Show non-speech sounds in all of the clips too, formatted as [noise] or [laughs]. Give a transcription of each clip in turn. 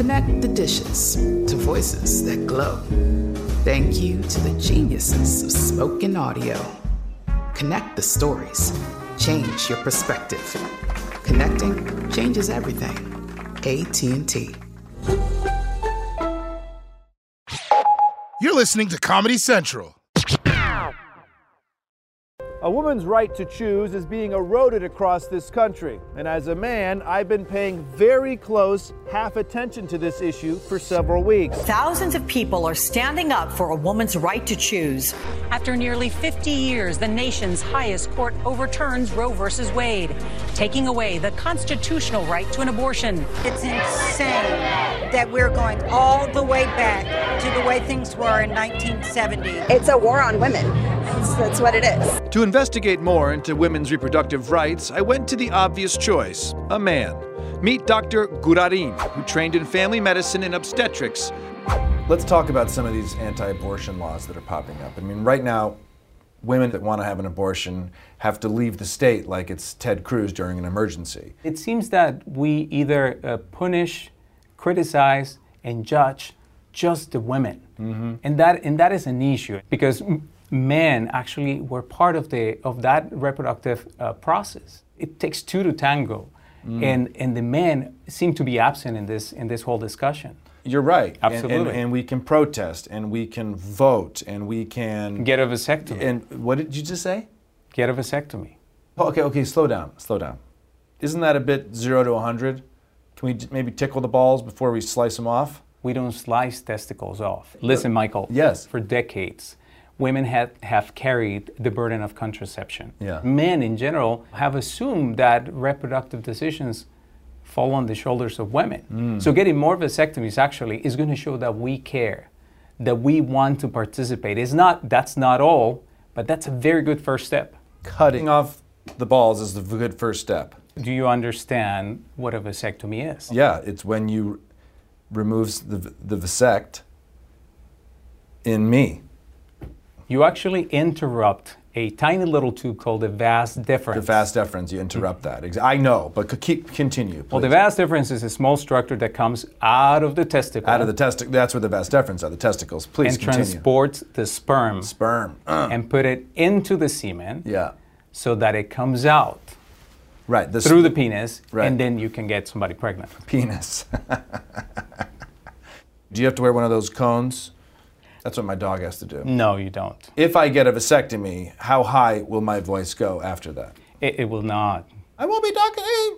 Connect the dishes to voices that glow. Thank you to the geniuses of spoken audio. Connect the stories. Change your perspective. Connecting changes everything. AT&T. You're listening to Comedy Central. A woman's right to choose is being eroded across this country. And as a man, I've been paying very close half attention to this issue for several weeks. Thousands of people are standing up for a woman's right to choose. After nearly 50 years, the nation's highest court overturns Roe v. Wade, taking away the constitutional right to an abortion. It's insane that we're going all the way back to the way things were in 1970. It's a war on women. That's, that's what it is. To investigate more into women's reproductive rights, I went to the obvious choice a man. Meet Dr. Gurarin, who trained in family medicine and obstetrics. Let's talk about some of these anti abortion laws that are popping up. I mean, right now, women that want to have an abortion have to leave the state like it's Ted Cruz during an emergency. It seems that we either uh, punish, criticize, and judge just the women. Mm-hmm. And, that, and that is an issue because men actually were part of, the, of that reproductive uh, process. It takes two to tango. Mm. And, and the men seem to be absent in this, in this whole discussion. You're right. Absolutely. And, and, and, we can protest and we can vote and we can get a vasectomy. And what did you just say? Get a vasectomy. Oh, okay, okay, slow down, slow down. Isn't that a bit zero to 100? Can we maybe tickle the balls before we slice them off? We don't slice testicles off. Listen, Michael. Yes. For decades, women have, have carried the burden of contraception. Yeah. Men in general have assumed that reproductive decisions fall on the shoulders of women. Mm. So getting more vasectomies actually is going to show that we care, that we want to participate. It's not that's not all, but that's a very good first step. Cutting off the balls is the good first step. Do you understand what a vasectomy is? Yeah, it's when you remove the the vasect in me. You actually interrupt a tiny little tube called the vas deferens. The vas deferens, you interrupt that. I know, but keep continue. Please. Well, the vas deferens is a small structure that comes out of the testicle. Out of the testicle. That's where the vas deferens are, the testicles. Please and continue. transports the sperm. Sperm. Uh. [clears throat] And put it into the semen. Yeah. So that it comes out. Right. The through the penis, right. and then you can get somebody pregnant. Penis. [laughs] Do you have to wear one of those cones? That's what my dog has to do. No, you don't. If I get a vasectomy, how high will my voice go after that? It, it will not. I will be Dr. Hey,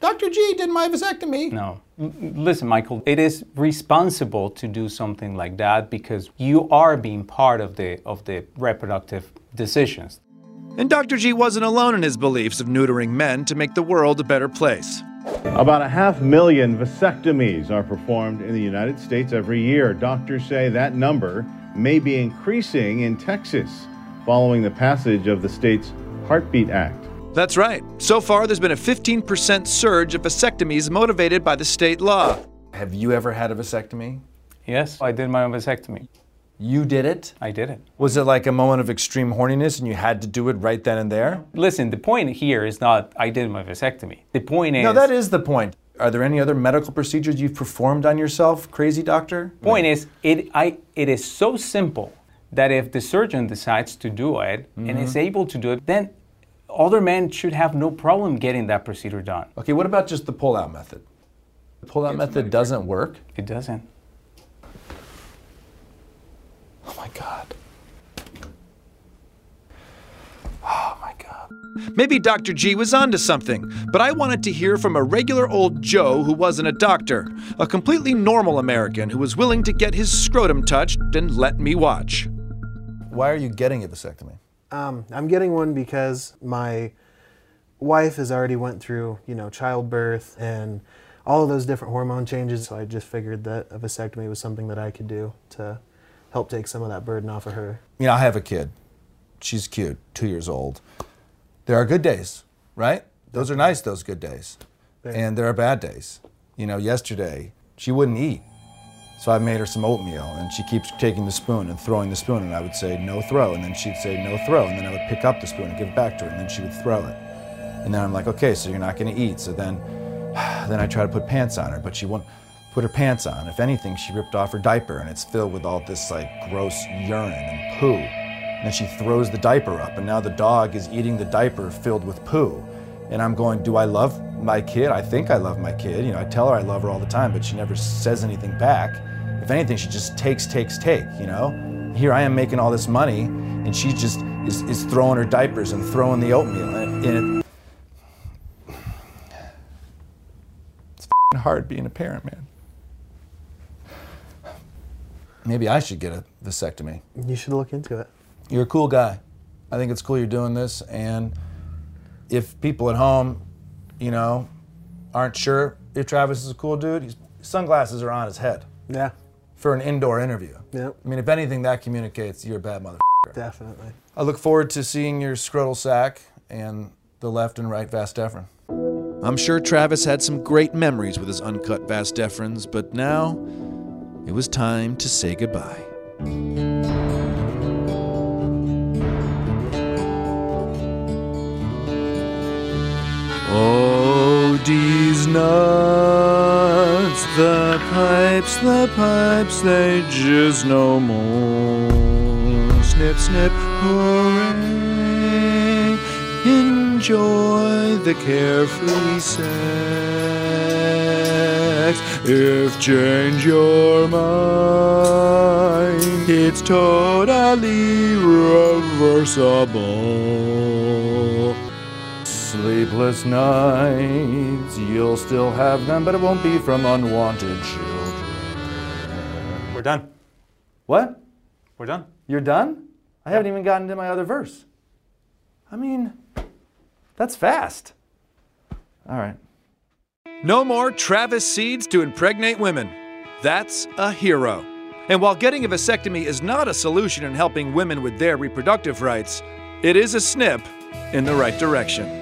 Dr. G did my vasectomy. No. Listen, Michael, it is responsible to do something like that because you are being part of the of the reproductive decisions. And Dr. G wasn't alone in his beliefs of neutering men to make the world a better place. About a half million vasectomies are performed in the United States every year. Doctors say that number may be increasing in Texas following the passage of the state's Heartbeat Act. That's right. So far, there's been a 15% surge of vasectomies motivated by the state law. Have you ever had a vasectomy? Yes, I did my own vasectomy. You did it? I did it. Was it like a moment of extreme horniness and you had to do it right then and there? Listen, the point here is not I did my vasectomy. The point is No, that is the point. Are there any other medical procedures you've performed on yourself, crazy doctor? Point is it I it is so simple that if the surgeon decides to do it mm-hmm. and is able to do it, then other men should have no problem getting that procedure done. Okay, what about just the pull-out method? The pull out method doesn't work? It doesn't. Oh my God. Oh my God. Maybe Dr. G was onto something, but I wanted to hear from a regular old Joe who wasn't a doctor, a completely normal American who was willing to get his scrotum touched and let me watch. Why are you getting a vasectomy? Um, I'm getting one because my wife has already went through, you know, childbirth and all of those different hormone changes. So I just figured that a vasectomy was something that I could do to help take some of that burden off of her. You know, I have a kid. She's cute, two years old. There are good days, right? Those are nice, those good days. And there are bad days. You know, yesterday, she wouldn't eat. So I made her some oatmeal, and she keeps taking the spoon and throwing the spoon, and I would say, no throw, and then she'd say, no throw, and then I would pick up the spoon and give it back to her, and then she would throw it. And then I'm like, okay, so you're not gonna eat. So then, [sighs] then I try to put pants on her, but she won't put her pants on. If anything, she ripped off her diaper, and it's filled with all this like gross urine and poo. And then she throws the diaper up, and now the dog is eating the diaper filled with poo. And I'm going, do I love my kid? I think I love my kid. You know, I tell her I love her all the time, but she never says anything back. If anything, she just takes, takes, take, you know? Here I am making all this money, and she just is, is throwing her diapers and throwing the oatmeal. And it, it's hard being a parent, man. Maybe I should get a vasectomy. You should look into it. You're a cool guy. I think it's cool you're doing this. And if people at home, you know, aren't sure if Travis is a cool dude, his sunglasses are on his head. Yeah. For an indoor interview. Yep. I mean, if anything, that communicates you're a bad mother. Definitely. I look forward to seeing your scrotal sac and the left and right vas deferens. I'm sure Travis had some great memories with his uncut vas deferens, but now it was time to say goodbye. These nuts, the pipes, the pipes, they jizz no more. Snip, snip, hooray, enjoy the carefree sex. If change your mind, it's totally reversible. Sleepless nights, you'll still have them, but it won't be from unwanted children. We're done. What? We're done. You're done? I haven't even gotten to my other verse. I mean, that's fast. All right. No more Travis seeds to impregnate women. That's a hero. And while getting a vasectomy is not a solution in helping women with their reproductive rights, it is a snip in the right direction.